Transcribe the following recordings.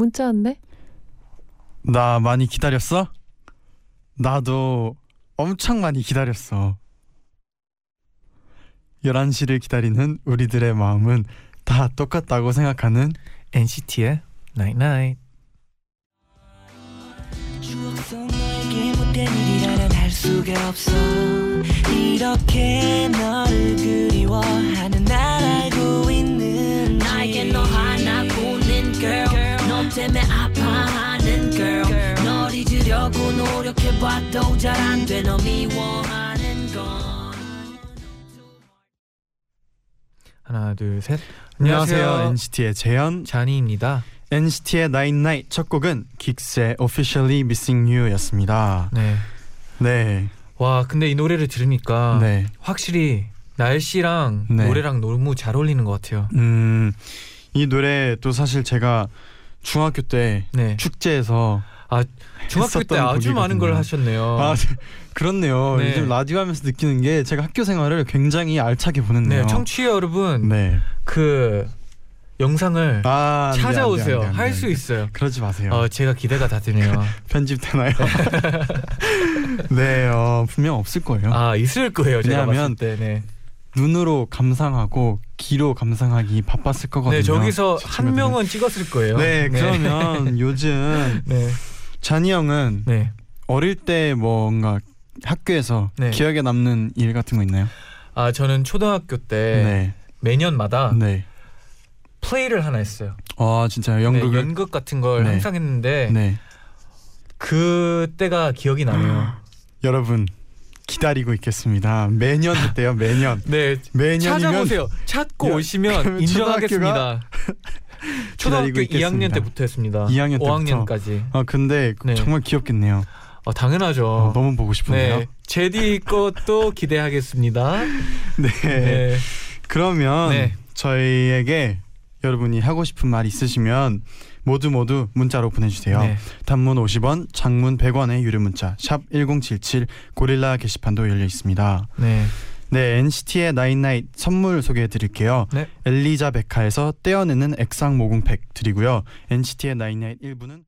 문자 왔네. 나 많이 기다렸어? 나도 엄청 많이 기다렸어. 11시를 기다리는 우리들의 마음은 다 똑같다고 생각하는 NCT의 Night Night. 수가 없어 이렇게 너를 그리워하는 때문에 아파하는 girl 널 잊으려고 노력해봐도 잘 안 돼 너 미워하는 건 하나 둘 셋. 안녕하세요 NCT의 재현 자니입니다. NCT의 Night Night 첫 곡은 긱스의 Officially Missing You였습니다. 네. 네, 와 근데 이 노래를 들으니까 네, 확실히 날씨랑 네. 노래랑 너무 잘 어울리는 것 같아요. 음, 이 노래 또 사실 제가 중학교 때 네. 축제에서 중학교 때 아주 많은 걸. 하셨네요. 아 그렇네요. 네. 요즘 라디오 하면서 느끼는 게 제가 학교 생활을 굉장히 알차게 보냈네요. 네, 청취 자 여러분 네. 그 영상을 아, 돼, 찾아오세요. 할안수 돼. 있어요. 그러지 마세요. 어, 제가 기대가 다 되네요. 편집되나요? 네, 어, 분명 없을 거예요. 아 있을 거예요. 왜냐하면. 네. 눈으로 감상하고 귀로 감상하기 바빴을 거거든요. 네 저기서 제 한. 명은 찍었을 거예요. 네, 그러면 요즘 네. 잔이 형은 네. 어릴 때 뭔가 학교에서 네. 기억에 남는 일 같은 거 있나요? 아 저는 초등학교 때 네. 매년마다 네. 플레이를 하나 했어요. 아, 진짜요? 연극을 네, 연극 같은 걸 네. 항상 했는데 네. 그때가 기억이 나네요. 여러분 기다리고 있겠습니다. 매년 했대요. 매년. 네. 매년이면 찾아보세요. 찾고 야, 오시면 인정하겠습니다. 초등학교 기다리고 2학년 있겠습니다. 때부터 했습니다. 2학년 때부터. 5학년까지. 아 근데 네. 정말 귀엽겠네요. 어, 당연하죠. 어, 너무 보고 싶은데요. 네. 제디 것도 기대하겠습니다. 네. 네. 그러면 네. 저희에게 여러분이 하고 싶은 말 있으시면 모두 모두 문자로 보내주세요. 네. 단문 50원, 장문 100원의 유료 문자 샵 #1077 고릴라 게시판도 열려 있습니다. 네. 네, NCT의 나인나잇 선물 소개해 드릴게요. 네. 엘리자베카에서 떼어내는 액상 모공팩 드리고요. NCT의 나인나잇 1부는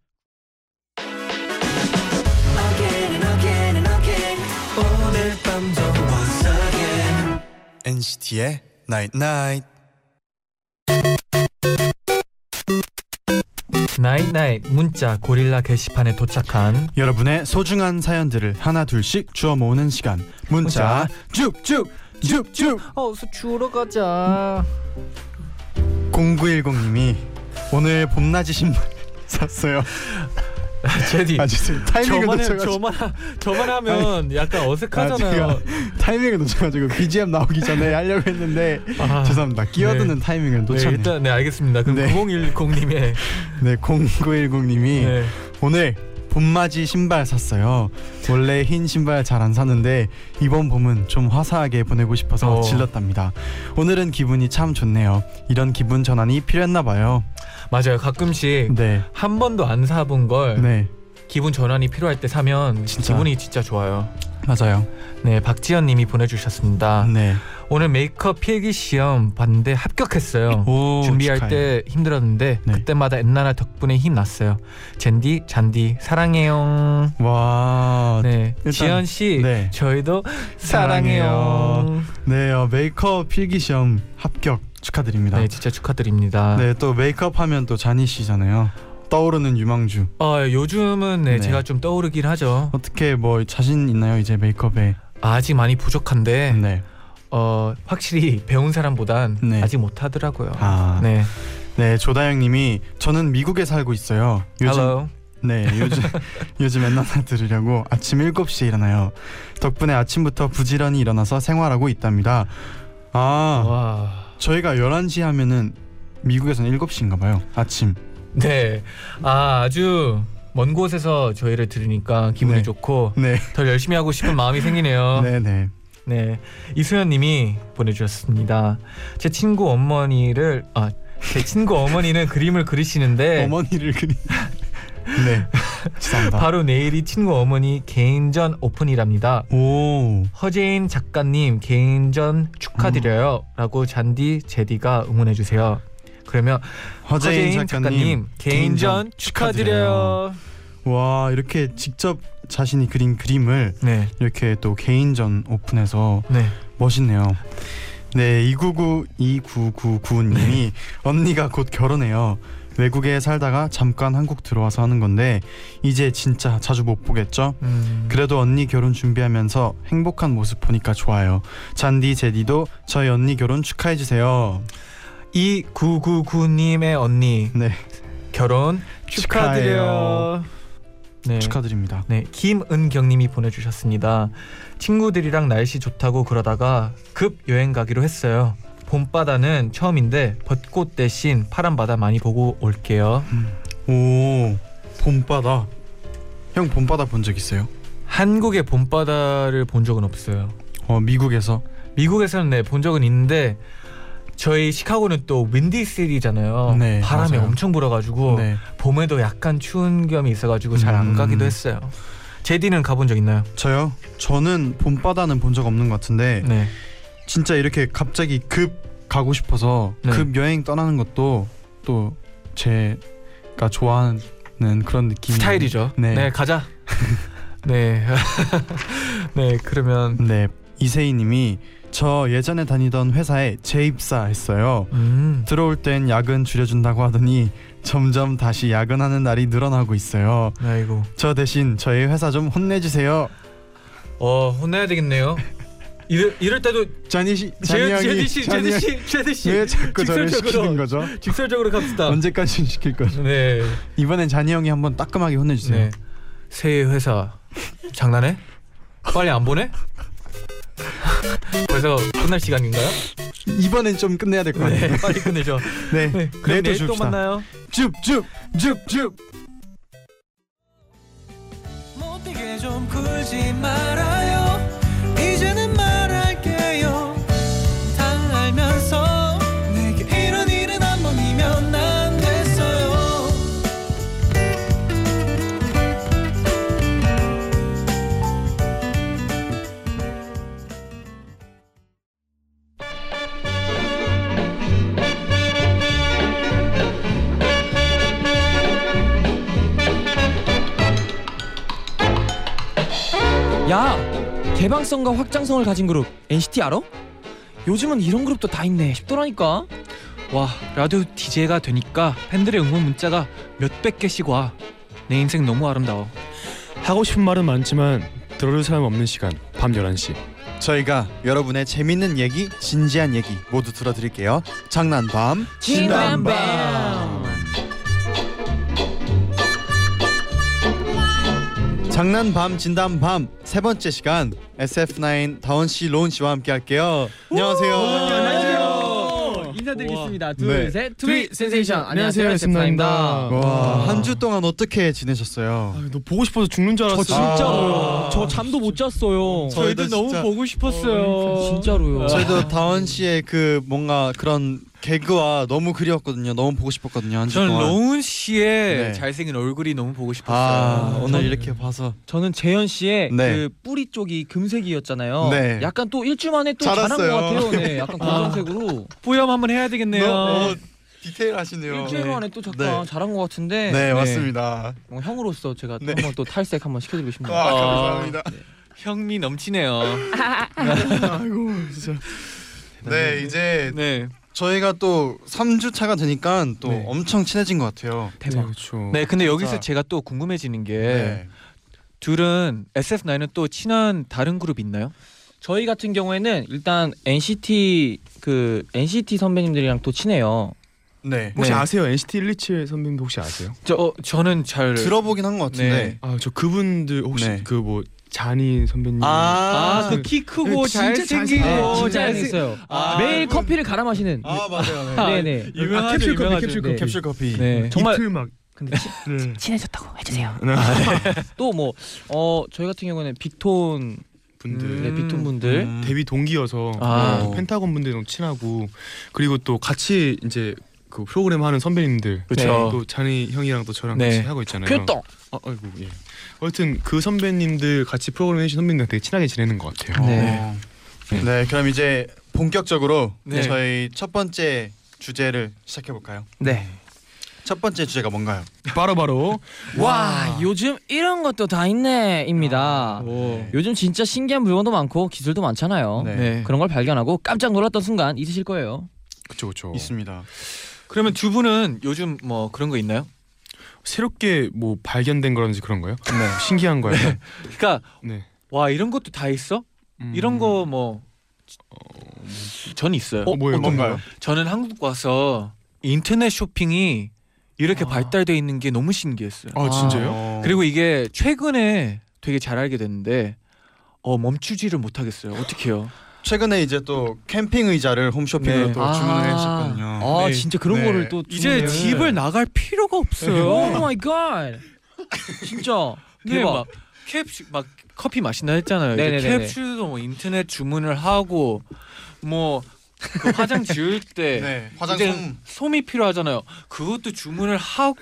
Again and again and again 오늘 밤도 once again NCT의 night night night night 문자 고릴라 게시판에 도착한 여러분의 소중한 사연들을 하나 둘씩 주워 모으는 시간 문자 쭉쭉 쭉쭉 어서 주러 가자. 0910님이 오늘 봄맞이 신발 샀어요. 제디. 아 죄송해요. 타이밍을 저만 해, 놓쳐가지고 저만 하- 저만 하면 약간 아, 어색하잖아요. 제가 타이밍을 놓쳐가지고 BGM 나오기 전에 하려고 했는데 아, 죄송합니다. 끼어드는 타이밍을 네, 놓쳤네요. 일단 네 알겠습니다. 그럼 네. 9010님의 네 0910님이 네. 오늘 봄맞이 신발 샀어요. 원래 흰 신발 잘 안 사는데 이번 봄은 좀 화사하게 보내고 싶어서 어. 질렀답니다. 오늘은 기분이 참 좋네요. 이런 기분 전환이 필요했나 봐요. 맞아요. 가끔씩 네, 한 번도 안 사본 걸 네 기분 전환이 필요할 때 사면 진짜. 기분이 진짜 좋아요. 맞아요. 네, 박지연님이 보내주셨습니다. 네. 오늘 메이크업 필기 시험 봤는데 합격했어요. 오, 준비할 축하해요. 때 힘들었는데 네. 그때마다 엔나나 덕분에 힘 났어요. 젠디, 잔디 사랑해요. 와, 네, 네, 일단- 지연 씨, 네. 저희도 사랑해요. 사랑해요. 어, 메이크업 필기 시험 합격 축하드립니다. 네, 진짜 축하드립니다. 네, 또 메이크업 하면 또 자니 씨잖아요. 떠오르는 유망주. 어, 요즘은 네, 네. 제가 좀 떠오르긴 하죠. 어떻게 뭐 자신 있나요 이제 메이크업에? 아직 많이 부족한데 네. 어, 확실히 배운 사람보단 네. 아직 못하더라고요. 아, 네. 네, 조다영님이 저는 미국에 살고 있어요. 요즘 Hello. 네, 요즘 요즘 엔나나 들으려고 아침 7시에 일어나요. 덕분에 아침부터 부지런히 일어나서 생활하고 있답니다. 아, 와, 저희가 11시 하면은 미국에서는 7시인가 봐요. 아침. 네. 아, 아주 먼 곳에서 저희를 들으니까 기분이 네. 좋고 네. 더 열심히 하고 싶은 마음이 생기네요. 네, 네. 네. 이수연 님이 보내주셨습니다. 제 친구 어머니를, 아, 제 친구 어머니는 그림을 그리시는데 어머니를 그리. 네. 죄송합니다. 바로 내일이 친구 어머니 개인전 오픈이랍니다. 오. 허재인 작가님 개인전 축하드려요. 라고 잔디 제디가 응원해 주세요. 그러면 허재인, 작가님, 개인전 축하드려요. 와 이렇게 직접 자신이 그린 그림을 네, 이렇게 또 개인전 오픈해서 네. 멋있네요. 네, 299 2999님이 언니가 곧 결혼해요. 외국에 살다가 잠깐 한국 들어와서 하는 건데 이제 진짜 자주 못 보겠죠? 음, 그래도 언니 결혼 준비하면서 행복한 모습 보니까 좋아요. 잔디 제디도 저희 언니 결혼 축하해 주세요. 이 999님의 언니 네, 결혼 축하드려요. 축하해요. 네. 축하드립니다. 네, 김은경님이 보내주셨습니다. 친구들이랑 날씨 좋다고 그러다가 급 여행 가기로 했어요. 봄바다는 처음인데 벚꽃 대신 파란 바다 많이 보고 올게요. 오, 봄바다. 형 봄바다 본 적 있어요? 한국의 봄바다를 본 적은 없어요. 어, 미국에서. 미국에서는 네, 본 적은 있는데 저희 시카고는 또 윈디 시리잖아요. 네, 바람이 맞아요. 엄청 불어가지고 네. 봄에도 약간 추운 겸이 있어가지고 잘안 음. 가기도 했어요. 제디는 가본 적 있나요? 저요? 저는 봄바다는 본 적 없는 것 같은데 네. 진짜 이렇게 갑자기 급 가고 싶어서 네. 급 여행 떠나는 것도 또 제가 좋아하는 그런 느낌 스타일이죠. 네, 네. 가자. 네. 네, 그러면 네 이세희님이 저 예전에 다니던 회사에 재입사했어요. 음. 들어올 땐 야근 줄여준다고 하더니 점점 다시 야근하는 날이 늘어나고 있어요. 아이고. 저 대신 저희 회사 좀 혼내주세요. 어, 혼내야 되겠네요. 이럴 이럴 때도 자니 씨, 제, 자니 제디 형이 씨, 형이 씨, 제디 씨. 왜 자꾸 저를. 시키는 거죠? 직설적으로 갑시다. 언제까지 시킬 거죠? 네. 이번엔 자니 형이 한번 따끔하게 혼내주세요. 네. 새 회사 장난해? 빨리 안 보내? 벌써 끝날 시간인가요? 이번엔 좀 끝내야 될 것 같아요. 네, 빨리 끝내죠. 네, 네, 그럼 또 내일 또. 만나요. 쭉쭉쭉쭉. 개방성과 확장성을 가진 그룹 NCT 알아? 요즘은 이런 그룹도 다 있네 싶더라니까 와 라디오 DJ가 되니까 팬들의 응원 문자가 몇백 개씩 와. 내 인생 너무 아름다워. 하고 싶은 말은 많지만 들어줄 사람 없는 시간 밤 11시 저희가 여러분의 재밌는 얘기, 진지한 얘기 모두 들어드릴게요. 장난밤. 진담밤 장난 밤 진담 밤. 세 번째 시간 SF9 다원 씨, 로운 씨와 함께 할게요. 안녕하세요. 안녕하세요. 인사드리겠습니다. 네. 둘셋. 트위 센세이션. 안녕하세요, 안녕하세요 쌤입니다. 와, 한 주 동안 어떻게 지내셨어요? 아, 너 보고 싶어서 죽는 줄저 알았어 진짜로요. 저 잠도 못 잤어요. 저희도 진짜- 보고 싶었어요. 진짜로요. 저희도 다원 씨의 그 뭔가 그런 개그와 너무 그리웠거든요. 너무 보고 싶었거든요. 한주 저는 동안. 로운 씨의 네. 잘생긴 얼굴이 너무 보고 싶었어요. 아, 오늘 전- 이렇게 봐서 저는 재현 씨의 네. 그 뿌리 쪽이 금색이었잖아요 네. 약간 또 일주일 만에 또잘 잘한 것 왔어요. 같아요 네 약간 검정색으로 뿌염 한번 해야 되겠네요. 어, 디테일하시네요. 일주일 만에 또 잠깐 네. 잘한 것 같은데 네, 맞습니다. 뭔가 형으로서 제가 또 네. 한번 또 탈색 한번 시켜드리고 싶네요 아, 아. 감사합니다. 형미 넘치네요. 아이고 진짜. 네, 이제 네. 저희가 또 3주 차가 되니까 또 네. 엄청 친해진 것 같아요. 대박 그렇죠 네, 근데 여기서 진짜. 제가 또 궁금해지는 게 네. 둘은 SF9은 또 친한 다른 그룹 있나요? 저희 같은 경우에는 일단 NCT 그 NCT 선배님들이랑 또 친해요. 네. 혹시 네. 아세요? NCT 127 선배님도 혹시 아세요? 저 어, 저는 잘 들어보긴 한 것 같은데. 네. 아 저 그분들 혹시 네. 그뭐 잔이 선배님. 아 그 키 크고 진짜 잘생기고 네, 진짜 잘생- 잘생겼어요. 아, 매일 커피를 갈아 마시는. 아 맞아요. 네네. 유명하죠, 아, 캡슐 커피, 유명하죠. 캡슐 네. 커피. 캡슐 커피. 네. 정말 이틀 막. 근데 치, 네. 친해졌다고 해주세요. 네. 또뭐 어 저희 같은 경우는 빅톤 분들. 네, 음. 빅톤 분들 음. 데뷔 동기여서 아. 네, 펜타곤 분들 너무 친하고 그리고 또 같이 이제 그 프로그램 하는 선배님들 그쵸. 또 잔이 형이랑 또 저랑 네. 같이 하고 있잖아요. 쾌떡. 아, 아이고 예. 하여튼 그 선배님들 같이 프로그램 해주신 선배님들 되게 친하게 지내는 것 같아요. 네. 네. 네, 그럼 이제 본격적으로 네. 저희 첫 번째 주제를 시작해 볼까요? 네. 첫 번째 주제가 뭔가요? 바로 바로 와 요즘 이런 것도 다 있네입니다. 오. 요즘 진짜 신기한 물건도 많고 기술도 많잖아요. 네. 네. 그런 걸 발견하고 깜짝 놀랐던 순간 있으실 거예요. 그쵸 그쵸. 있습니다. 그러면 두 분은 요즘 뭐 그런 거 있나요? 새롭게 뭐 발견된 거라든지 그런 거요? 네. 신기한 거요. 네. 그러니까 네. 와 이런 것도 다 있어? 음. 이런 거 뭐 전 있어요. 어, 뭐예요? 뭔가요? 저는 한국 와서 인터넷 쇼핑이 이렇게 아. 발달돼 있는 게 너무 신기했어요. 아 진짜요? 어. 그리고 이게 최근에 되게 잘 알게 됐는데 어 멈추지를 못하겠어요. 어떻게요? 최근에 이제 또 캠핑 의자를 홈쇼핑으로 네. 또 주문을 아. 했었거든요. 아 네. 진짜 그런 네. 거를 또 이제 주문을- 집을 나갈 필요가 없어요. oh my god. 진짜 네, 대박. 막 캡슐 막 커피 마신다 했잖아요. 이제 네네네네. 캡슐도 뭐 인터넷 주문을 하고 뭐 그 화장 지울 때 네, 이제 화장솜. 솜이 필요하잖아요. 그것도 주문을 하고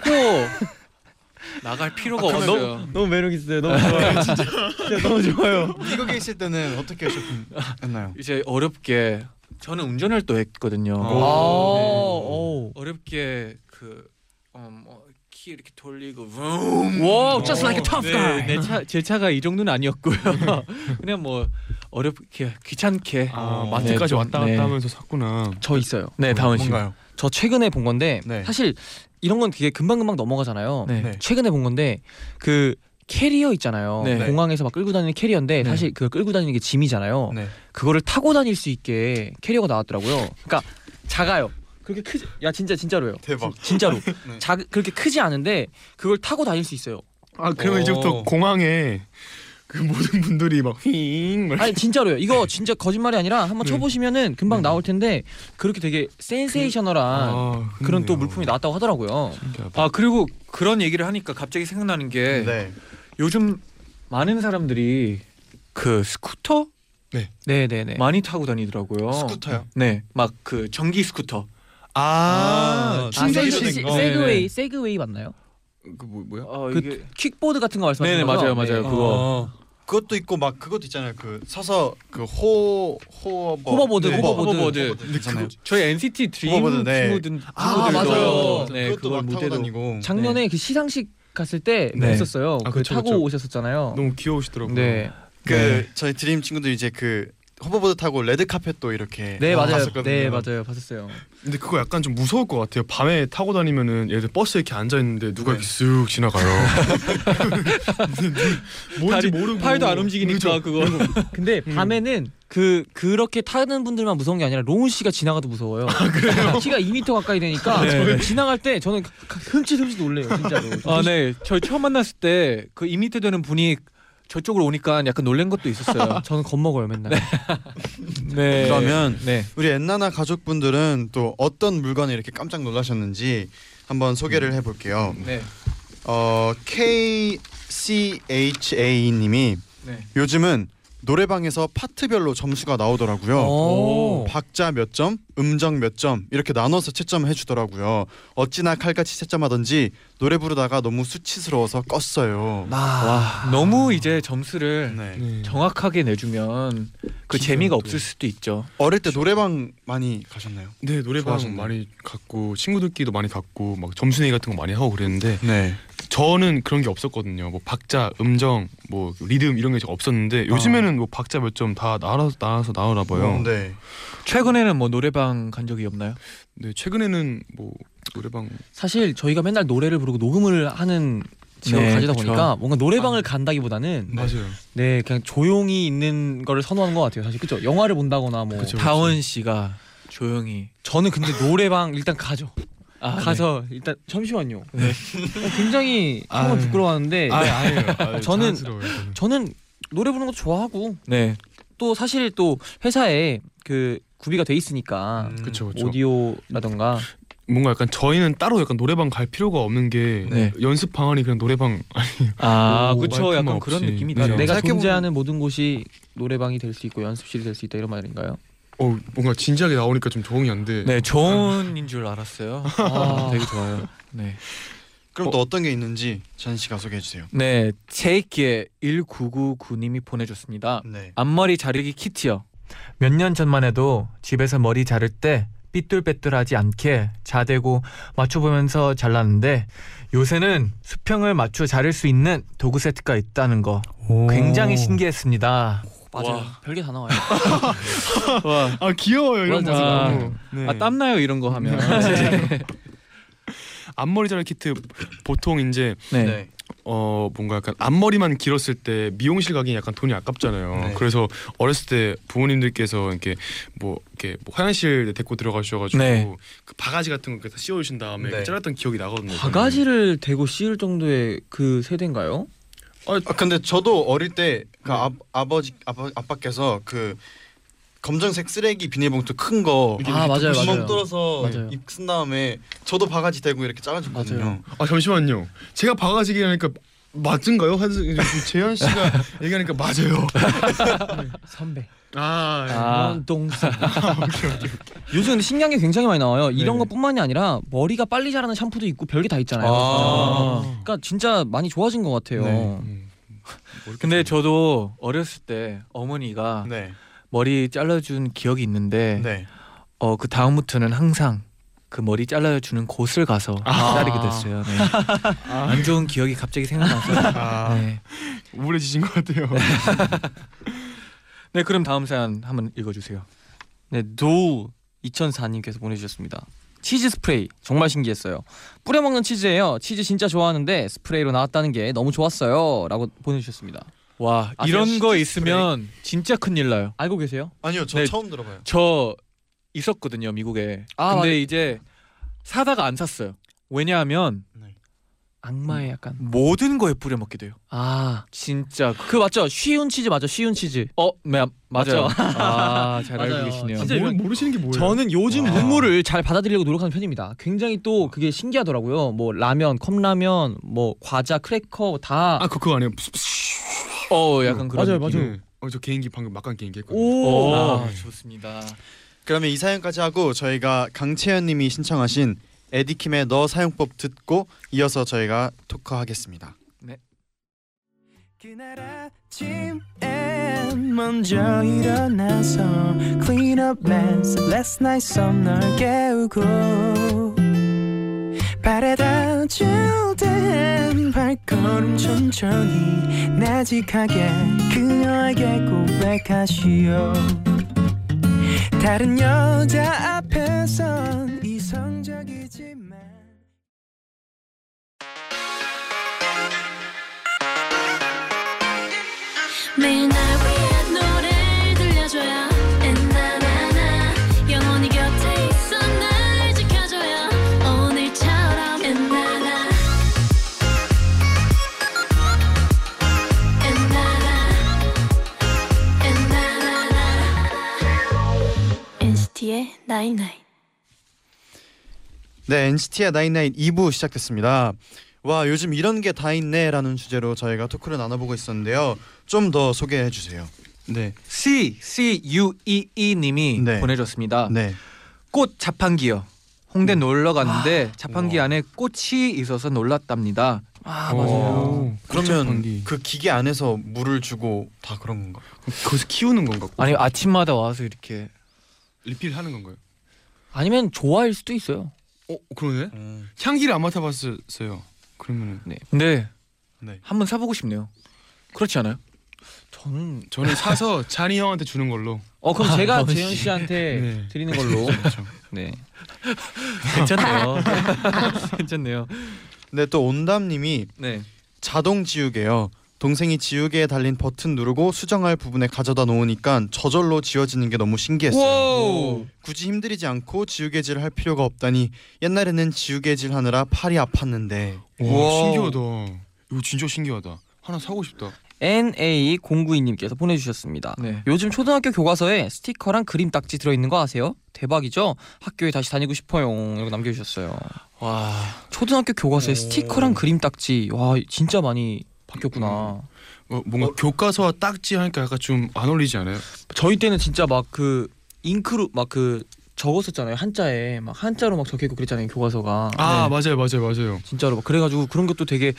나갈 필요가 아, 없어요. 너무 매력 있어요. 너무 좋아요. 진짜, 진짜 너무 좋아요. 미국에 있을 때는 어떻게 쇼핑했나요? 이제 어렵게 저는 운전을 또 했거든요. 오. 아, 네. 오. 어렵게 그 어, 뭐, 키 이렇게 돌리고 웅. Wow, just like a tough 네, guy. 내 차, 제 차가 이 정도는 아니었고요. 그냥 뭐 어렵게 귀찮게 아 네, 마트까지 좀, 왔다 갔다 네. 하면서 샀구나. 저 있어요. 네 다원 씨. 뭔가요? 저 최근에 본 건데 네. 사실 이런 건 되게 금방 금방 넘어가잖아요. 네. 네. 최근에 본 건데 그 캐리어 있잖아요. 네. 공항에서 막 끌고 다니는 캐리어인데 네. 사실 그걸 끌고 다니는 게 짐이잖아요. 네. 그거를 타고 다닐 수 있게 캐리어가 나왔더라고요. 그러니까 작아요. 그렇게 크지? 야 진짜 진짜로요. 대박. 진, 짜로 네. 작 그렇게 크지 않은데 그걸 타고 다닐 수 있어요. 아 그러면 오. 이제부터 공항에 그 모든 분들이 막 휘잉 막 아니 진짜로요. 이거 진짜 거짓말이 아니라 한번 네. 쳐보시면은 금방 네. 나올 텐데 그렇게 되게 센세이셔널한 아, 그런 또 그렇네요. 물품이 나왔다고 하더라고요. 신기하다. 아 그리고 그런 얘기를 하니까 갑자기 생각나는 게 네. 요즘 많은 사람들이 그 스쿠터 네네네. 많이 타고 다니더라고요. 스쿠터요? 네, 막 그 전기 스쿠터. 아, 아, 충전이 거. 세그웨이 네네. 세그웨이 맞나요? 그뭐 뭐야? 어, 그 이게 킥보드 같은 거 말씀하시는 네네 거죠? 맞아요 맞아요 네. 그거. 그것도 있고 막 그것도 있잖아요. 그 서서 그 호 hover hoverboard, 네, hoverboard. hoverboard. 괜찮아요. 저희 NCT 드림 hoverboard, 네. 친구들 아, 맞아요. 네, 그것도 막 무대로 다니고. 작년에 그 시상식 갔을 때 네. 했었어요. 아, 그 그쵸, 타고 그쵸. 오셨었잖아요. 너무 귀여우시더라고요. 네, 그 네. 저희 드림 친구들 이제 그 hoverboard 타고 레드 카펫도 이렇게 네 맞아요. 봤었거든요. 네 맞아요. 봤었어요. 근데 그거 약간 좀 무서울 것 같아요. 밤에 타고 다니면은 들어 버스에 이렇게 앉아 있는데 누가 네. 이렇게 쓱 지나가요. 뭔지 다리- 모르고 팔도 안 움직이니까 그죠? 그거. 근데 음. 밤에는 그 그렇게 타는 분들만 무서운 게 아니라 로운 씨가 지나가도 무서워요. 키가 2m 가까이 되니까 네. 지나갈 때 저는 흠칫흠칫 놀래요 진짜로. 아, 네. 저희 처음 만났을 때 그 2m 되는 분이 저쪽으로 오니까 약간 놀란 것도 있었어요. 저는 겁먹어요 맨날. 네. 그러면 네. 우리 엔나나 가족분들은 또 어떤 물건에 이렇게 깜짝 놀라셨는지 한번 소개를 해볼게요. 네. 어 KCHA님이 네. 요즘은 노래방에서 파트별로 점수가 나오더라고요. 오. 박자 몇 점, 음정 몇 점 이렇게 나눠서 채점해 주더라고요. 어찌나 칼같이 채점하던지 노래 부르다가 너무 수치스러워서 껐어요. 아. 와, 너무 이제 점수를 네. 네. 정확하게 내주면 그 재미가 또- 없을 수도 있죠. 어릴 때 노래방 많이 가셨나요? 네 노래방 좋아하셨나요? 많이 갔고 친구들끼리도 많이 갔고 막 점수 내기 같은 거 많이 하고 그랬는데 네. 저는 그런 게 없었거든요. 뭐 박자, 음정, 뭐 리듬 이런 게 없었는데 요즘에는 뭐 박자 몇 점 다 나와서 나와서 나오나 봐요. 네. 최근에는 뭐 노래방 간 적이 없나요? 네 최근에는 뭐 노래방 사실 저희가 맨날 노래를 부르고 녹음을 하는 직업을 네, 가지다 그쵸. 보니까 뭔가 노래방을 간다기보다는 맞아요. 네 그냥 조용히 있는 거를 선호하는 것 같아요. 사실 그죠? 영화를 본다거나 뭐 그쵸. 다원 씨가 조용히 저는 근데 노래방 일단 가죠. 아, 가서 일단 잠시만요. 네. 어, 굉장히 정말 아유. 부끄러워하는데 아 아니에요. 아유, 저는- 자연스러워요, 저는. 저는 노래 부르는 것도 좋아하고 네. 또 사실 또 회사에 그 구비가 돼 있으니까 음. 그쵸 그쵸. 오디오라던가 뭔가 약간 저희는 따로 약간 노래방 갈 필요가 없는 게 네. 연습 방안이 그냥 노래방 아, 오, 그쵸. 약간 없이. 그런 느낌이죠. 그러니까 내가 생각해보면- 존재하는 모든 곳이 노래방이 될 수 있고 연습실이 될 수 있다 이런 말인가요? 어 뭔가 진지하게 나오니까 좀 적응이 안 돼. 네, 좋은인 줄 알았어요. 아. 되게 좋아요. 네. 그럼 또 어떤 게 있는지 전 씨가 소개해 주세요. 네, 제이키의 1999님이 보내줬습니다. 네. 앞머리 자르기 키트요. 몇 년 전만 해도 집에서 머리 자를 때 삐뚤빼뚤하지 않게 자대고 맞춰보면서 잘랐는데 요새는 수평을 맞춰 자를 수 있는 도구 세트가 있다는 거 굉장히 신기했습니다. 맞아요. 와. 별게 다 나와요. 와, 아 귀여워요 이런 맞아. 모습. 네. 아 땀나요 이런 거 하면. 앞머리 자를 키트 보통 이제 네. 네. 어 뭔가 약간 앞머리만 길었을 때 미용실 가기 약간 돈이 아깝잖아요. 네. 그래서 어렸을 때 부모님들께서 이렇게 뭐 이렇게 뭐 화장실 데리고 들어가셔가지고 네. 그 바가지 같은 거 이렇게 다 씌워주신 다음에 네. 잘랐던 기억이 나거든요. 바가지를 대고 씌울 정도의 그 세대인가요? 아 근데 저도 어릴 때 그 아, 아버지 아빠 아빠께서 그 검정색 쓰레기 비닐봉투 큰 거 아, 맞아요, 구멍 맞아요. 뚫어서 맞아요. 입 쓴 다음에 저도 바가지 대고 이렇게 잘라줬거든요. 맞아요. 아 잠시만요. 제가 바가지 얘기하니까 맞은가요? 하여튼 재현 씨가 얘기하니까 맞아요. 선배. 아, 아. 원동생. 요즘 근데 신기한 게 굉장히 많이 나와요. 이런 네. 것뿐만이 아니라 머리가 빨리 자라는 샴푸도 있고 별게 다 있잖아요. 아. 그러니까 진짜 많이 좋아진 것 같아요. 네. 음. 근데 좀- 저도 어렸을 때 어머니가 네. 머리 잘라준 기억이 있는데 네. 어그 다음부터는 항상 그 머리 잘라주는 곳을 가서 아. 자르게 됐어요. 네. 안 좋은 기억이 갑자기 생각나서. 아. 네. 우울해지신 것 같아요. 네, 그럼 다음 사연 한번 읽어주세요. 네, 도 2004님께서 보내주셨습니다. 치즈 스프레이 정말 신기했어요. 뿌려 먹는 치즈예요. 치즈 진짜 좋아하는데 스프레이로 나왔다는 게 너무 좋았어요.라고 보내주셨습니다. 와 아세요? 이런 거 있으면 진짜 큰일 나요. 알고 계세요? 아니요, 저 네. 처음 들어봐요. 저 있었거든요 미국에. 아, 근데 맞- 이제 사다가 안 샀어요. 왜냐하면 악마의 약간. 모든 거에 뿌려 먹게 돼요. 아, 진짜 그 맞죠? 쉬운 치즈 맞죠? 쉬운 치즈. 어, 네, 맞아요. 맞죠? 아잘 알고 맞아요. 계시네요. 진짜 모르, 모르시는 게 뭐예요? 저는 요즘 와. 문물을 잘 받아들이려고 노력하는 편입니다. 굉장히 또 그게 신기하더라고요. 뭐 라면, 컵라면, 뭐 과자, 크래커 다. 아 그거 아니에요? 어, 약간 그런 맞아요, 느낌. 맞아요. 네. 어저 개인기 방금 막간 개인기 했거든요. 오. 아, 좋습니다. 그러면 이 사연까지 하고 저희가 강채연님이 신청하신 에디킴의 너 사용법 듣고 이어서 저희가 토크하겠습니다. 그날 아침에 먼저 일어나서 Clean up mess Last night 썸널 깨우고 바래다 줄땐 발걸음 천천히 나직하게 그녀에게 고백하시오 다른 여자 앞에선 이성적이 나인나인 네, NCT의 나인나인 2부 시작됐습니다. 와, 요즘 이런 게 다 있네라는 주제로 저희가 토크를 나눠보고 있었는데요. 좀 더 소개해 주세요. 네, C C U E E 님이 네. 보내줬습니다. 네, 꽃 자판기요. 홍대 놀러 갔는데 자판기 우와. 안에 꽃이 있어서 놀랐답니다. 아, 오, 그러면 자판기. 그 기계 안에서 물을 주고 다 그런 건가? 거기서 키우는 건가? 아니 아침마다 와서 이렇게 리필하는 건가요? 아니면 좋아할 수도 있어요. 어 그러네. 음, 향기를 안 맡아봤어요. 그러면은 근데 네. 한번 사보고 싶네요. 그렇지 않아요? 저는 저는 사서 잔이 형한테 주는 걸로. 어 그럼 제가 아, 재현 씨한테 네. 드리는 걸로. 그렇죠. 네. 괜찮네요. 괜찮네요. 네, 또 온담님이 네. 자동 지우개요. 동생이 지우개에 달린 버튼 누르고 수정할 부분에 가져다 놓으니까 저절로 지워지는 게 너무 신기했어요. 오. 굳이 힘들이지 않고 지우개질을 할 필요가 없다니 옛날에는 지우개질 하느라 팔이 아팠는데 와. 신기하다. 이거 진짜 신기하다. 하나 사고 싶다. NA092님께서 보내주셨습니다. 네. 요즘 초등학교 교과서에 스티커랑 그림 딱지 들어있는 거 아세요? 대박이죠? 학교에 다시 다니고 싶어요. 이렇게 남겨주셨어요. 와. 초등학교 교과서에 오. 스티커랑 그림 딱지 와 진짜 많이 바뀌었구나. 어, 뭔가 교과서와 딱지 하니까 약간 좀 안 어울리지 않아요? 저희 때는 진짜 막 그 잉크로 막 그 적었었잖아요 한자에 막 한자로 막 적혀 있고 그랬잖아요 교과서가. 아 네. 맞아요 맞아요 맞아요. 진짜로 막 그래가지고 그런 것도 되게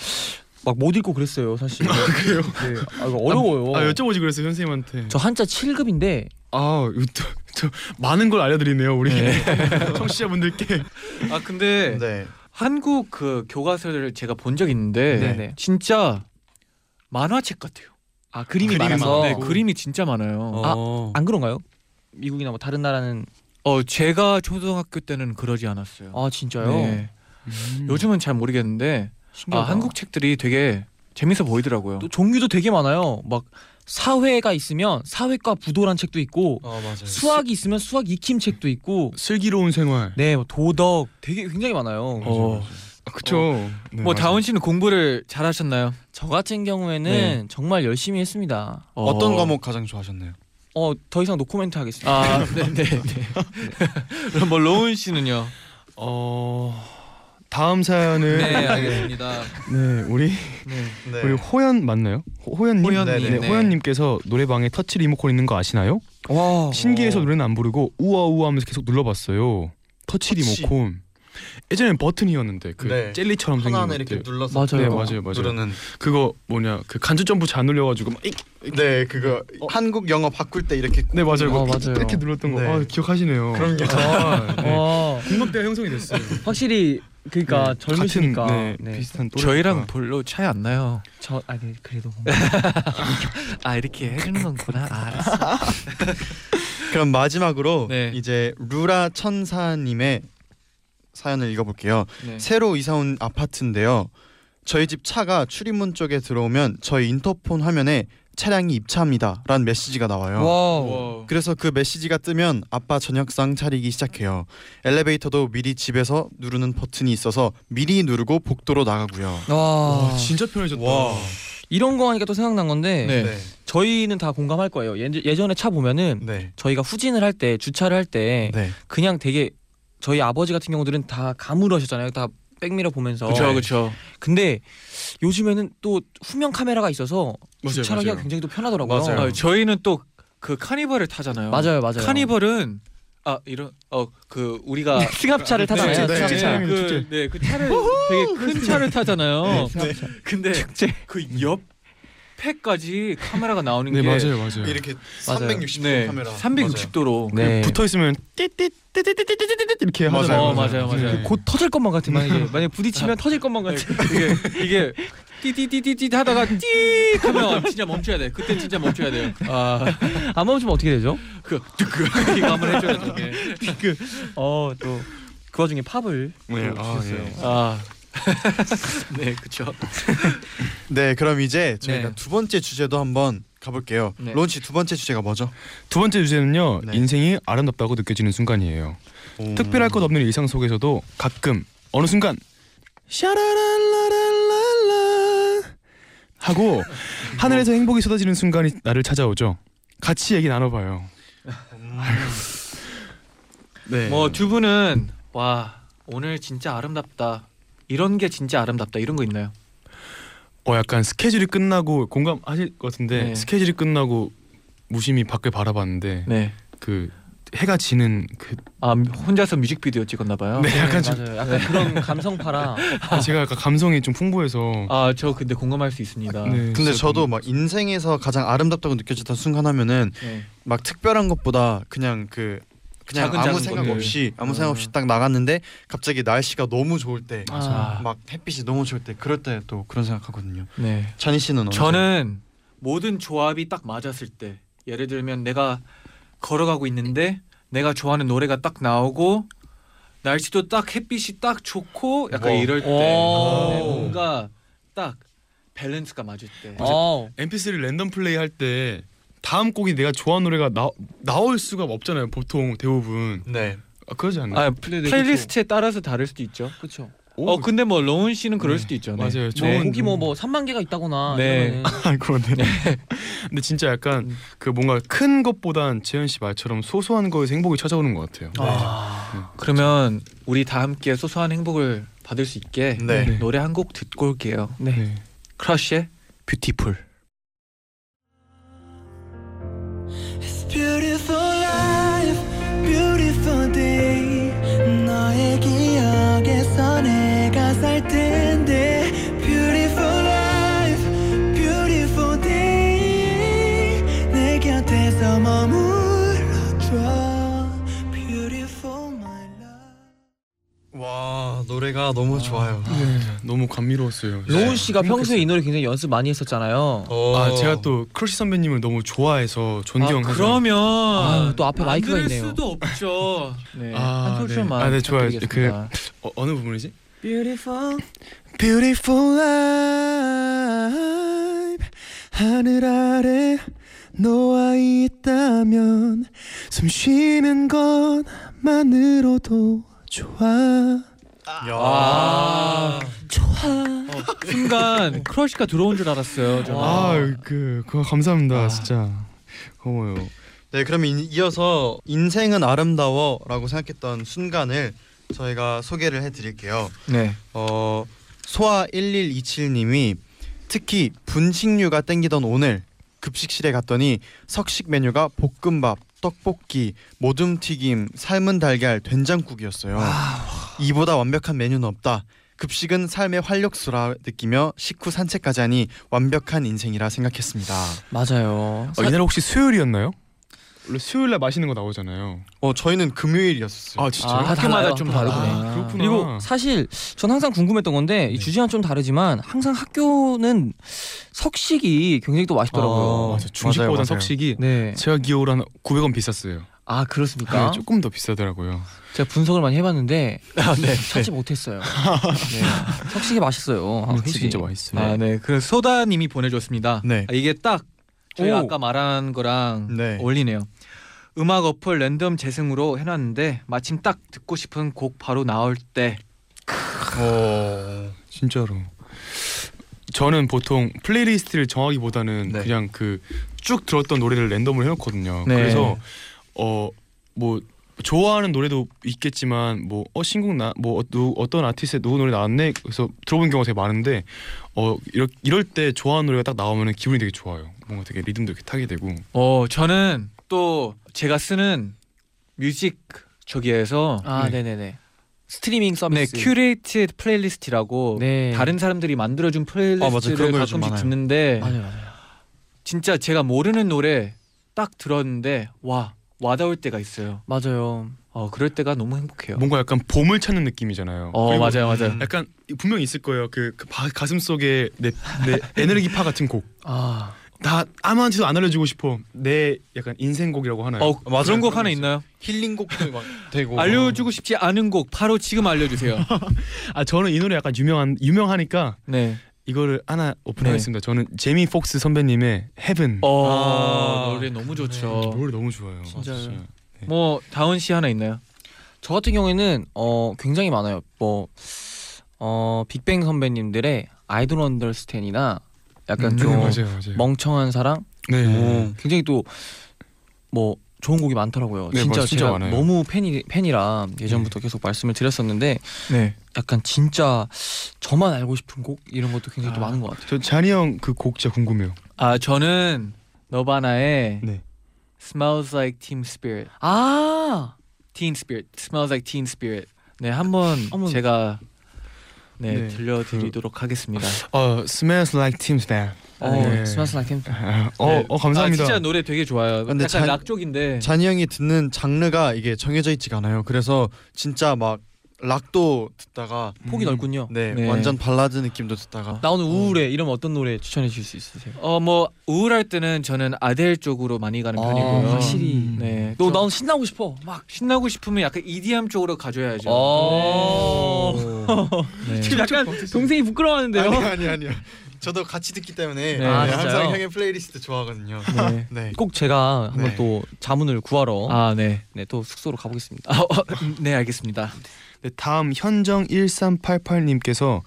막 못 읽고 그랬어요 사실. 그래요? 네. 아 이거 어려워요. 아 여쭤보지 그랬어요 선생님한테. 저 한자 7급인데 아 이거 또, 저 많은 걸 알려드리네요 우리 네. 청취자분들께. 아 근데 네. 한국 그 교과서를 제가 본 적 있는데 네네. 진짜 만화책 같아요. 아 그림이, 그림이 많아서 네, 그림이 진짜 많아요. 아, 안 그런가요? 미국이나 뭐 다른 나라는 어 제가 초등학교 때는 그러지 않았어요. 아 진짜요? 네. 음. 요즘은 잘 모르겠는데 아, 신기하다. 한국 책들이 되게 재밌어 보이더라고요. 또 종류도 되게 많아요. 막 사회가 있으면 사회과 부도란 책도 있고 어 맞아요. 수학이 있으면 수학 익힘 책도 있고 슬기로운 생활. 네, 뭐 도덕 되게 굉장히 많아요. 어, 아, 그쵸. 네, 뭐 맞아요. 다운 씨는 공부를 잘하셨나요? 저 같은 경우에는 네. 정말 열심히 했습니다. 어 떤 과목 가장 좋아하셨나요? 어, 더 이상 노코멘트 하겠습니다. 아, 네, 네, 네. 그럼 뭐 로운 씨는요? 어 다음 사연은 네, 알겠습니다. 네 우리 네. 네. 우리 호연 맞나요? 호, 호연님. 호연님, 네, 네. 호연님께서 노래방에 터치 리모컨 있는 거 아시나요? 와, 신기해서 어. 노래는 안 부르고 우와 우와 하면서 계속 눌러봤어요. 터치 터치. 리모컨. 예전엔 버튼이었는데 그 네. 젤리처럼 생긴 하나하나 것들. 이렇게 눌러서 맞아요. 네 맞아요 맞아요. 누르는 그거 뭐냐 그 간주 점프 잘 눌려가지고 막 이- 네 그거 한국 영어 바꿀 때 이렇게 네 맞아요. 어, 그 맞아요. 이렇게 눌렀던 거. 네. 아, 기억하시네요. 그럼요. 아, 네. 와, 공감대가 형성이 됐어요. 확실히 그러니까 네, 젊으시니까. 같은, 네, 네. 비슷한 또래니까. 저희랑 별로 차이 안 나요. 저 아니 네, 그래도 아 이렇게 해주는 건구나. 아, 알았어. 그럼 마지막으로 네. 이제 루라 천사님의 사연을 읽어볼게요. 네. 새로 이사 온 아파트인데요. 저희 집 차가 출입문 쪽에 들어오면 저희 인터폰 화면에 차량이 입차합니다라는 메시지가 나와요. wow. 그래서 그 메시지가 뜨면 아빠 저녁상 차리기 시작해요. 엘리베이터도 미리 집에서 누르는 버튼이 있어서 미리 누르고 복도로 나가고요. 와, 와 진짜 편해졌다. 와. 이런 거 하니까 또 생각난 건데 네. 네. 저희는 다 공감할 거예요. 예, 예전에 차 보면은 네. 저희가 후진을 할 때 주차를 할때 네. 그냥 되게 저희 아버지 같은 경우들은 다 감으로 하셨잖아요. 다 백미러 보면서. 그렇죠, 네. 그렇죠. 근데 요즘에는 또 후면 카메라가 있어서 맞아요, 주차하기가 맞아요. 굉장히 또 편하더라고요. 맞아요. 아, 저희는 또 그 카니발을 타잖아요. 맞아요, 맞아요. 카니발은 아 이런 어 그 우리가 승합차를 타잖아요. 네, 네, 승합차. 네. 그, 네, 그 차를 되게 큰 차를 타잖아요. 승합차. 근데 그 옆 에까지 카메라가 나오는 네 게 맞아요 맞아요. 이렇게 맞아요. 360도 네, 카메라. 360도로. 네. 붙어 있으면 띠띠띠띠띠띠띠 이렇게 맞아요. 하잖아요. 어, 맞아요, 맞아요. 네. 곧 터질 것만 같아. 만약에 만약 부딪히면 터질 것만 같아. 이게 이게 띠띠띠띠띠 하다가 띠 하면 진짜 멈춰야 돼. 그때 진짜 멈춰야 돼요. 안 멈추면 어떻게 되죠? 아그 뜨그 이거 한번 해줘야 돼. 어, 또 그 와중에 팝을 네, 또 아, 주셨어요. 예. 아. 네, 그렇죠. 네, 그럼 이제 저희가 네. 두 번째 주제도 한번 가볼게요. 네. 론씨두 번째 주제가 뭐죠? 두 번째 주제는요. 네. 인생이 아름답다고 느껴지는 순간이에요. 특별할 것 없는 일상 속에서도 가끔 어느 순간 샤라랄라랄랄라 하고 하늘에서 행복이 쏟아지는 순간이 나를 찾아오죠. 같이 얘기 나눠봐요. 네. 뭐 두 분은 와 오늘 진짜 아름답다. 이런 게 진짜 아름답다. 이런 거 있나요? 어 약간 스케줄이 끝나고 공감하실 것 같은데 네. 스케줄이 끝나고 무심히 밖을 바라봤는데 네. 그 해가 지는 그 아 혼자서 뮤직비디오 찍었나 봐요. 네, 약간 좀 맞아요. 약간 그런 감성파라. 제가 약간 감성이 좀 풍부해서 아 저 근데 공감할 수 있습니다. 네, 근데 진짜 저도 막 인생에서 가장 아름답다고 느껴졌던 순간 하면은 네. 막 특별한 것보다 그냥 그 그냥 작은 아무 작은 생각 것들. 없이 아무 생각 음. 없이 딱 나갔는데 갑자기 날씨가 너무 좋을 때, 아. 막 햇빛이 너무 좋을 때 그럴 때 또 그런 생각하거든요. 네. 찬희 씨는 언제? 저는 모든 조합이 딱 맞았을 때 예를 들면 내가 걸어가고 있는데 내가 좋아하는 노래가 딱 나오고 날씨도 딱 햇빛이 딱 좋고 약간 와. 이럴 때 오. 네, 뭔가 딱 밸런스가 맞을 때 어. MP3 랜덤 플레이 할 때 다음 곡이 내가 좋아하는 노래가 나 나올 수가 없잖아요. 보통 대부분 네. 아, 그러지 않나요? 아, 네, 네, 플레이리스트에 따라서 다를 수도 있죠. 그렇죠. 어 근데 뭐 로운 씨는 그럴 수도 있죠. 네. 맞아요. 뭐 좋은 곡이 뭐뭐 3만 개가 있다거나 네. 아 그런데 근데 진짜 약간 음. 그 뭔가 큰 것보단 재현 씨 말처럼 소소한 거에서 행복이 찾아오는 것 같아요. 아, 그러면 우리 다 함께 소소한 행복을 받을 수 있게 네. 노래 한 곡 듣고 올게요. 네. 네. 크러쉬의 뷰티풀. beautiful life, beautiful day. 너의 기억에서 내가 살 텐 노래가 너무 좋아요. 네. 너무 감미로웠어요. 로운 씨가 평소에 이 노래 굉장히 연습 많이 했었잖아요. 아 제가 또 크러쉬 선배님을 너무 좋아해서 존경해서 아, 그러면 아, 또 앞에 안 마이크가 있네요. 수도 없죠. 네. 아, 한 네. 소절만 아, 네, 좋아요. 부탁드리겠습니다. 어, 어느 부분이지? Beautiful, beautiful life. 하늘 아래 너와 있다면 숨 쉬는 것만으로도 좋아. 아, 어, 순간 크러쉬가 들어온 줄 알았어요. 저는. 아그 그거 감사합니다 아. 진짜 고마워요. 네 그럼 이- 이어서 인생은 아름다워라고 생각했던 순간을 저희가 소개를 해드릴게요. 네. 어 소아 1127님이 특히 분식류가 땡기던 오늘 급식실에 갔더니 석식 메뉴가 볶음밥, 떡볶이, 모둠 튀김, 삶은 달걀, 된장국이었어요. 이보다 완벽한 메뉴는 없다. 급식은 삶의 활력소라 느끼며 식후 산책까지 하니 완벽한 인생이라 생각했습니다. 맞아요. 어, 이날 혹시 수요일이었나요? 원래 수요일 날 맛있는 거 나오잖아요. 어 저희는 금요일이었어요. 아 진짜요? 아, 학교마다 달라요. 좀 아, 다르구나. 아, 그렇구나. 그리고 사실 전 항상 궁금했던 건데 이 주제랑 좀 다르지만 항상 학교는 석식이 굉장히 또 맛있더라고요. 어, 맞아 중식보단 맞아요. 석식이 네. 제가 기억으로 한 900원 비쌌어요. 아 그렇습니까? 네, 조금 더 비싸더라고요. 제가 분석을 많이 해봤는데 아, 네. 찾지 못했어요. 네. 석식이 맛있어요. 아, 확실히. 진짜 맛있어요. 아, 네. 그 소다님이 보내줬습니다. 네. 아, 이게 딱 저희가 오. 아까 말한 거랑 네. 어울리네요. 음악 어플 랜덤 재생으로 해놨는데 마침 딱 듣고 싶은 곡 바로 나올 때 어... 진짜로. 저는 보통 playlist를 정하기보다는 네. 그냥 그 쭉 들었던 노래를 랜덤으로 해놓거든요. 네. 그래서 어 뭐 좋아하는 노래도 있겠지만 뭐 어 신곡 나뭐 어 떤 아티스트의 누구 노래 나왔네 그래서 들어본 경우가 되게 많은데 어 이럴, 이럴 때 좋아하는 노래가 딱 나오면 기분이 되게 좋아요. 뭔가 되게 리듬도 이렇게 타게 되고. 어 저는 또 제가 쓰는 뮤직 저기에서 아 네. 네네네. 스트리밍 네 서비스. curate playlist라고 네. 다른 사람들이 만들어준 아. playlist를 좀 가끔씩. 듣는데 맞아요 맞아요. 진짜 제가 모르는 노래 딱 들었는데 와 와닿을 때가 있어요. 맞아요. 어 그럴 때가 너무 행복해요. 뭔가 약간 보물 찾는 느낌이잖아요. 어 그리고 맞아요 맞아요. 약간 분명히 있을 거예요. 그, 그 바- 가슴 속에 내, 내 에너지파 같은 곡. 아다 아무한테도 안 알려주고 싶어. 내 약간 인생곡이라고 하나요? 어 맞아요. 그런 곡 그런 하나 거 있나요? 힐링곡도 막 되고 알려주고 싶지 않은 곡 바로 지금 알려주세요. 아 저는 이 노래 약간 유명한 유명하니까 네. 이거를 하나 오픈하겠습니다. 저는 제이미 폭스 선배님의 Heaven. 어 아, 노래 너무 좋죠. 노래 너무 좋아요. 진짜요? 진짜. 뭐 다원 씨 하나 있나요? 저 같은 경우에는 어 굉장히 많아요. 뭐 어 빅뱅 선배님들의 아이돌 언더스탠이나 약간 음, 좀 네, 맞아요, 맞아요. 멍청한 사랑 네. 오. 굉장히 또 뭐 좋은 곡이 많더라고요. 네, 진짜 제가 많아요. 너무 팬이 팬이라 예전부터 계속 말씀을 드렸었는데 네. 약간 진짜 저만 알고 싶은 곡 이런 것도 굉장히 또 아. 많은 것 같아요. 저 잔이 형 그 곡 진짜 궁금해요. 아 저는 너바나의 네. Smells Like Teen Spirit. 아 Teen Spirit. Smells Like Teen Spirit. 네 한번 한번- 제가 네, 네, 들려드리도록 하겠습니다. 어, Smells Like Teen Spirit. 어, 네. Smells Like 어, 네. 어 감사합니다. 아, 진짜 노래 되게 좋아요. 근데 약간 잔- 락 쪽인데. 쟈니 형이 듣는 장르가 이게 정해져 있지가 않아요. 그래서 진짜 막 락도 듣다가 폭이 넓군요. 네, 네. 완전 발라드 느낌도 듣다가 나 오늘 우울해 이러면 어떤 노래 추천해 주실 수 있으세요? 어 뭐 우울할 때는 저는 아델 쪽으로 많이 가는 아, 편이고요. 확실히. 네. 너좀 나오늘 신나고 싶어. 막 신나고 싶으면 약간 EDM 쪽으로 가줘야죠. 어. 네. 지금 약간 동생이 부끄러워하는데요. 아니 아니 아니요. 저도 같이 듣기 때문에 네. 아, 네, 진짜요? 항상 형의 플레이리스트 좋아하거든요. 네. 네. 꼭 제가 한번 네. 또 자문을 구하러 아 네. 네, 또 숙소로 가보겠습니다. 아, 어, 네 알겠습니다. 네, 다음 현정 1388님께서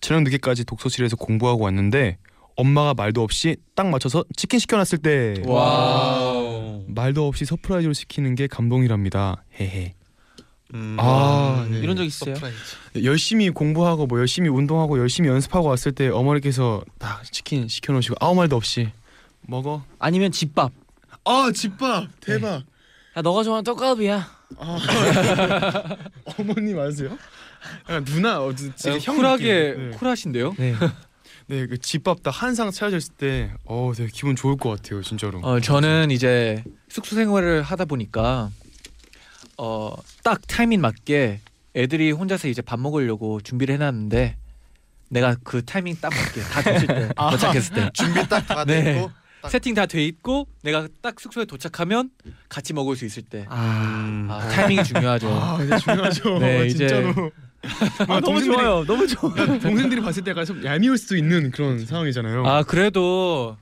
저녁 늦게까지 독서실에서 공부하고 왔는데 엄마가 말도 없이 딱 맞춰서 치킨 시켜놨을 때 wow. 말도 없이 surprise로 시키는 게 감동이랍니다. 헤헤. 음. 아, 네. 이런 적 있어요? 네, 열심히 공부하고 뭐 열심히 운동하고 열심히 연습하고 왔을 때 어머니께서 딱 치킨 시켜놓으시고 아무 말도 없이 먹어. 아니면 집밥. 아 집밥 대박. 야 너가 좋아하는 떡갈비야. 아, 어머님 아세요? 아, 누나 어, 지금 어, 형 쿨하게 느낌. 네. 쿨하신데요. 네. 네, 그 집밥 딱한상 차려졌을 때, 어, 되게 기분 좋을 것 같아요, 진짜로. 어 저는 이제 숙소 생활을 하다 보니까 어 딱 타이밍 맞게 애들이 혼자서 이제 밥 먹으려고 준비를 해놨는데 내가 그 타이밍 딱 맞게 다 됐을 때 도착했을 때 준비 딱다 네. 됐고 세팅 다 돼 있고 내가 딱 숙소에 도착하면 같이 먹을 수 있을 때 아, 아, 타이밍이 중요하죠. 아, 이제 중요하죠. 네, 진짜로. 아 너무 좋아요. 너무 좋아. 야, 동생들이 봤을 때 약간 좀 얄미울 수도 있는 그런 상황이잖아요. 아 그래도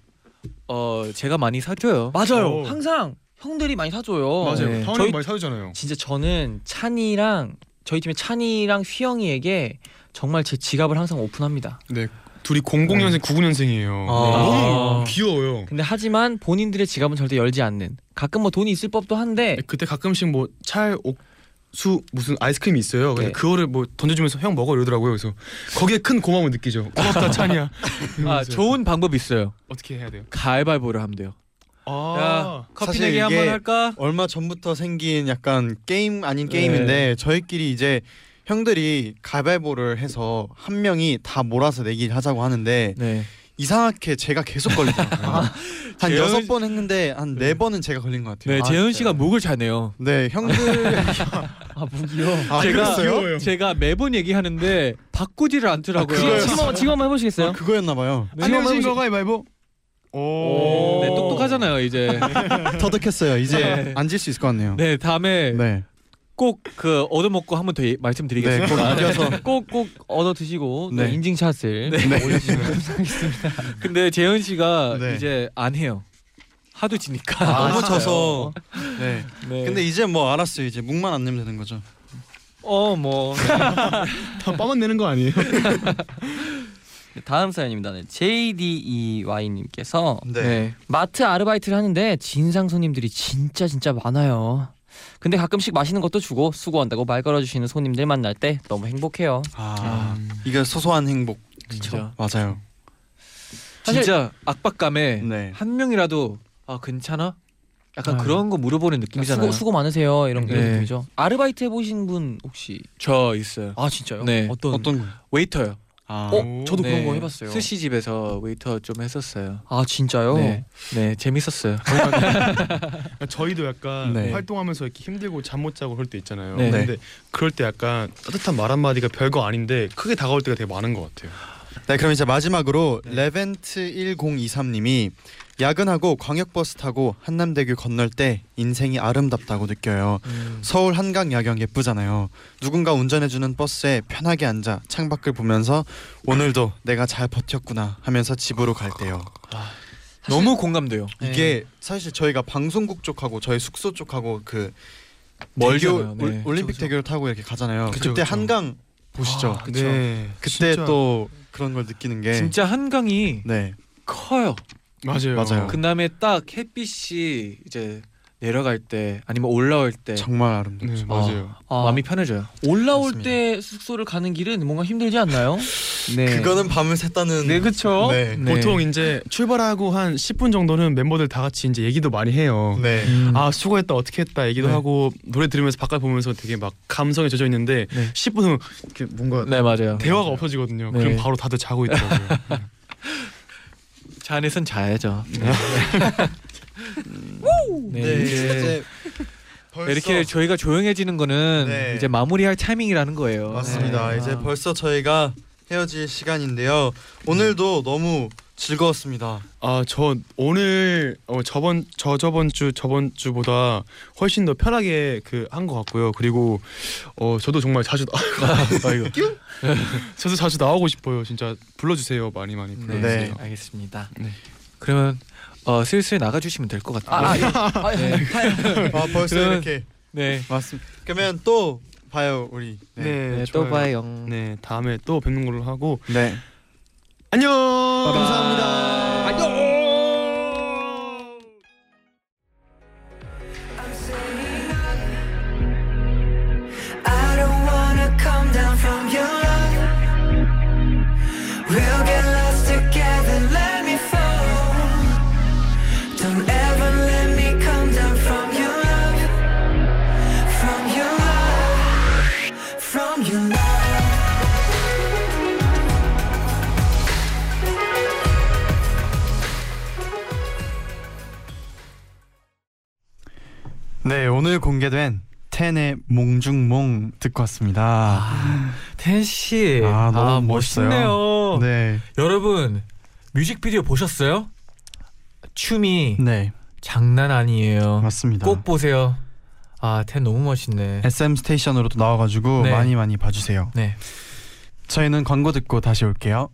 어 제가 많이 사줘요. 맞아요. 어. 항상 형들이 많이 사줘요. 맞아요. 네. 형이 저희- 많이 사주잖아요. 진짜 저는 찬이랑 저희 팀의 찬이랑 휘영이에게 정말 제 지갑을 항상 오픈합니다. 네, 둘이 00년생, 99년생이에요. 아. 너무 귀여워요. 근데 하지만 본인들의 지갑은 절대 열지 않는. 가끔 뭐 돈이 있을 법도 한데 네, 그때 가끔씩 뭐 찰, 옥수 무슨 아이스크림이 있어요. 근데 네. 그거를 뭐 던져주면서 형 먹어 이러더라고요. 그래서 거기에 큰 고마움을 느끼죠. 고맙다 찬이야. 아 이러면서. 좋은 방법 있어요. 어떻게 해야 돼요? 가위바위보를 하면 돼요. 아, 야 커피 사실 내기 한번 이게 할까? 얼마 전부터 생긴 약간 게임 아닌 게임인데 저희끼리 이제 형들이 가위바위보를 해서 한 명이 다 몰아서 내기를 하자고 하는데 네. 이상하게 제가 계속 걸리더라고요. 한 재현 여섯 씨- 번 했는데 한 네 번은 제가 걸린 것 같아요. 네, 아, 재현? 씨가 목을 자네요. 네, 형들 아 무기요. 아, 제가 그랬어요? 제가 매번 얘기하는데 바꾸지를 않더라고요. 아, 그거요? 지금 한번 지금 한번 해보시겠어요? 아, 그거였나 봐요. 안녕하신 거 가위바위보. 오. 네, 똑똑하잖아요, 이제. 터득했어요. 이제 네. 앉을 수 있을 것 같네요. 네, 다음에 네. 꼭 그 얻어먹고 한 번 더 말씀드리겠습니다. 네, 꼭 이겨서 꼭꼭 얻어 드시고 또 네. 인증샷을 네. 올려주시면 감사하겠습니다. 근데 재현 씨가 네. 이제 안 해요. 하도 지니까. 아, 너무? 져서. 네. 네. 근데 이제 뭐 알았어요. 이제 묵만 안 내면 되는 거죠. 어 뭐. 다 빠만 내는 거 아니에요? 네, 다음 사연입니다. 네, JDEY님께서 네. 마트 아르바이트를 하는데 진상 손님들이 진짜 진짜 많아요. 근데 가끔씩 맛있는 것도 주고 수고한다고 말 걸어주시는 손님들 만날 때 너무 행복해요. 아, 이게 소소한 행복. 진짜. 맞아요. 사실- 진짜 압박감에 네. 한 명이라도 아 괜찮아? 약간 아유. 그런 거 물어보는 느낌이잖아요. 수고 수고 많으세요 이런 네. 느낌이죠. 아르바이트 해보신 분 혹시? 저 있어요. 아 진짜요? 네. 어떤? 어떤 거? 웨이터요. 아, 어 저도 그런 네. 거 해봤어요. 스시 집에서 웨이터 좀 했었어요. 아 진짜요? 네, 네 재밌었어요. 저희도 약간 네. 활동하면서 이렇게 힘들고 잠 못 자고 그럴 때 있잖아요. 네. 근데 그럴 때 약간 따뜻한 말 한마디가 별거 아닌데 크게 다가올 때가 되게 많은 것 같아요. 네, 그럼 이제 마지막으로 네. 레벤트 1023님이 야근하고 광역버스 타고 한남대교 건널 때 인생이 아름답다고 느껴요. 음. 서울 한강 야경 예쁘잖아요. 누군가 운전해주는 버스에 편하게 앉아 창밖을 보면서 오늘도 내가 잘 버텼구나 하면서 집으로 갈 때요. 너무 공감돼요. 네. 이게 사실 저희가 방송국 쪽하고 저희 숙소 쪽하고 그. 대교 네. 올- 올림픽. 대교를 타고 이렇게 가잖아요. 그쵸, 그때 그쵸. 한강 보시죠. 아, 네. 그때 진짜- 또 그런 걸 느끼는 게 진짜 한강이 네. 커요. 맞아요. 맞아요. 그 다음에 딱 햇빛이 이제 내려갈 때 아니면 올라올 때 정말 아름답죠. 네, 맞아요. 아, 마음이 편해져요. 올라올 맞습니다. 때 숙소를 가는 길은 뭔가 힘들지 않나요? 네. 그거는 밤을 샜다는 네 그쵸. 네. 네. 보통 이제 출발하고 한 10분 정도는 멤버들 다 같이 이제 얘기도 많이 해요. 네. 음. 아 수고했다 어떻게 했다 얘기도 네. 하고 노래 들으면서 바깥 보면서 되게 막 감성에 젖어 있는데 네. 10분 후면 이렇게 뭔가 네 맞아요. 대화가 없어지거든요. 네. 그럼 바로 다들 자고 있더라고요. 차 안에선 자야죠. 네. 네, 네, 이제 이제 벌써 이렇게 저희가 조용해지는 거는 네. 이제 마무리할 타이밍이라는 거예요. 맞습니다. 네. 이제 아. 벌써 저희가 헤어질 시간인데요. 오늘도 너무 즐거웠습니다. 아 저 오늘 어, 저번 저 저번 주 저번 주보다 훨씬 더 편하게 그 한 것 같고요. 그리고 어 저도 정말 자주 나- 아이고. 저도 자주 나오고 싶어요. 진짜 불러주세요. 많이 많이 네, 불러주세요. 알겠습니다. 네. 그러면 어, 슬슬 나가주시면 될것 아, 같아요. 아, 아, 아, 네. 아 벌써 그러면- 이렇게 네. 맞습니다. 그러면 또 봐요 우리. 네, 네, 또 좋아요. 봐요. 네 다음에 또 뵙는 걸로 하고 네. 안녕. 감사합니다. 몽중몽 듣고 왔습니다. 텐 씨. 아, 너무 멋있어요. 멋있네요. 네. 여러분 뮤직비디오 보셨어요? 춤이 네 장난 아니에요. 맞습니다. 꼭 보세요. 아, 텐 너무 멋있네. SM 스테이션으로도 나와가지고 네. 많이 많이 봐주세요. 네. 저희는 광고 듣고 다시 올게요.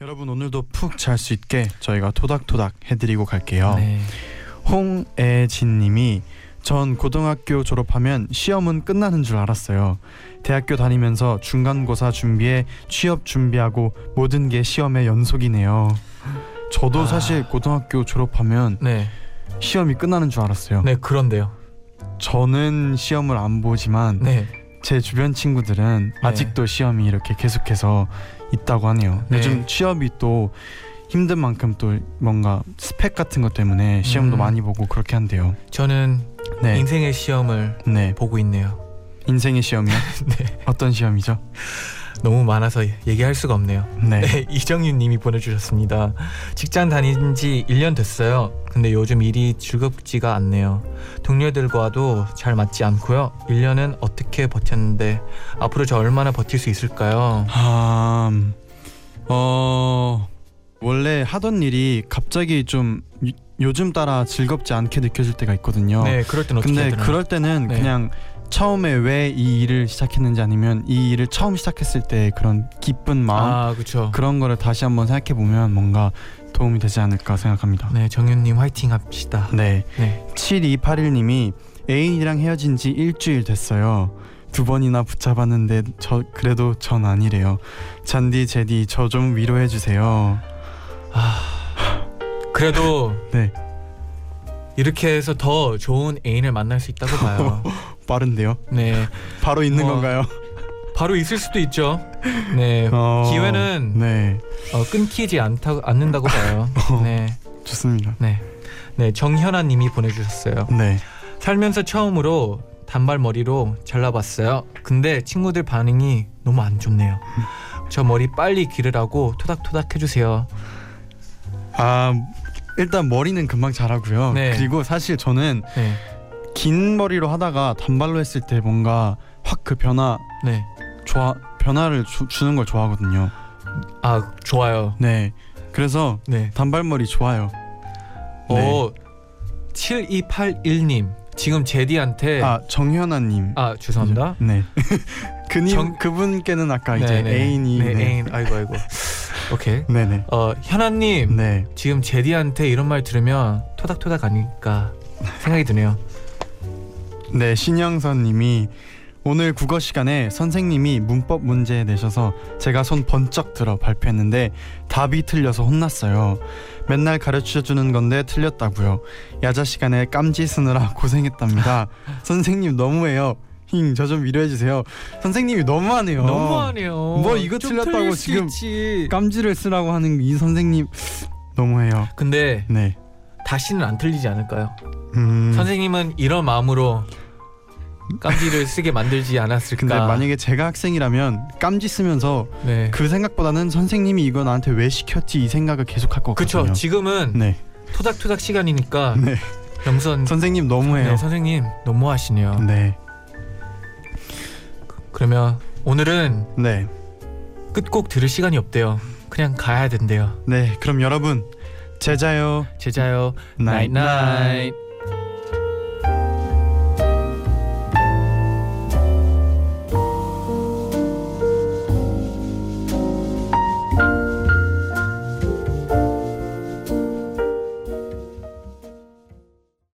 여러분 오늘도 푹 잘 수 있게 저희가 토닥토닥 해드리고 갈게요. 네. 홍애진님이 전 고등학교 졸업하면 시험은 끝나는 줄 알았어요. 대학교 다니면서 중간고사 준비에 취업 준비하고 모든 게 시험의 연속이네요. 저도 아. 사실 고등학교 졸업하면 네. 시험이 끝나는 줄 알았어요. 네, 그런데요. 저는 시험을 안 보지만 네. 제 주변 친구들은 아직도 시험이 이렇게 계속해서 있다고 하네요. 네. 요즘 취업이 또 힘든 만큼 또 뭔가 스펙 같은 것 때문에 시험도 음. 많이 보고 그렇게 한대요. 저는 네, 인생의 시험을 네, 보고 있네요. 인생의 시험이요? 네. 어떤 시험이죠? 너무 많아서 얘기할 수가 없네요. 네, 네, 이정윤 님이 보내주셨습니다. 직장 다닌 지 1년 됐어요. 근데 요즘 일이 즐겁지가 않네요. 동료들과도 잘 맞지 않고요. 1년은 어떻게 버텼는데 앞으로 저 얼마나 버틸 수 있을까요? 아, 음, 어 원래 하던 일이 갑자기 좀 요- 요즘 따라 즐겁지 않게 느껴질 때가 있거든요. 네, 그럴 땐 어떻게 근데 되나요? 그럴 때는 네. 그냥 처음에 왜 이 일을 시작했는지 아니면 이 일을 처음 시작했을 때 그런 기쁜 마음 아. 그런 거를 다시 한번 생각해 보면 뭔가 도움이 되지 않을까 생각합니다. 네, 정윤 님 화이팅 합시다. 네. 네. 7281님이 애인이랑 헤어진 지 일주일 됐어요. 두 번이나 붙잡았는데 저 그래도 전 아니래요. 잔디 제디 저 좀 위로해 주세요. 그래도 네. 이렇게 해서 더 좋은 애인을 만날 수 있다고 봐요. 빠른데요. 네, 바로 있는 뭐, 건가요? 바로 있을 수도 있죠. 네, 어, 기회는 네. 어, 끊기지 않다 않는다고 봐요. 네, 좋습니다. 네, 네 정현아 님이 보내 주셨어요. 네. 살면서 처음으로 단발머리로 잘라봤어요. 근데 친구들 반응이 너무 안 좋네요. 저 머리 빨리 기르라고 토닥토닥 해주세요. 아 일단 머리는 금방 자라고요. 네. 그리고 사실 저는 네, 긴 머리로 하다가 단발로 했을 때 뭔가 확 그 변화 네, 좋아 변화를 주, 주는 걸 좋아하거든요. 아 좋아요. 네. 그래서 네, 단발머리 좋아요. 네. 오 7281님 지금 제디한테 아, 아 정현아님. 죄송합니다. 네. 그님 정- 그분께는 아까 이제 네, 네. 애인이 네, 네. 애인 아이고 아이고 오케이 네네. 어 현아님 네. 지금 제디한테 이런 말 들으면 토닥토닥 아닐까 생각이 드네요. 네 신영선님이 오늘 국어 시간에 선생님이 문법 문제 내셔서 제가 손 번쩍 들어 발표했는데 답이 틀려서 혼났어요. 맨날 가르쳐 주는 건데 틀렸다고요. 야자 시간에 깜지 쓰느라 고생했답니다. 선생님 너무해요. 힝 저 좀 위로해 주세요. 선생님이 너무하네요. 너무하네요. 뭐 이거 좀 틀렸다고 지금 있지. 깜지를 쓰라고 하는 이 선생님 너무해요. 근데 네. 다시는 안 틀리지 않을까요? 음. 선생님은 이런 마음으로 깜지를 쓰게 만들지 않았을까? 근데 만약에 제가 학생이라면 깜지 쓰면서 네. 그 생각보다는 선생님이 이거 나한테 왜 시켰지 이 생각을 계속 할것 그쵸 같거든요. 지금은 네. 토닥토닥 시간이니까 네. 영선 선생님 너무해요. 네, 선생님 너무하시네요. 네. 그러면 오늘은 네. 끝곡 들을 시간이 없대요. 그냥 가야 된대요. 네. 그럼 여러분 제자요. 제자요 나잇 나잇.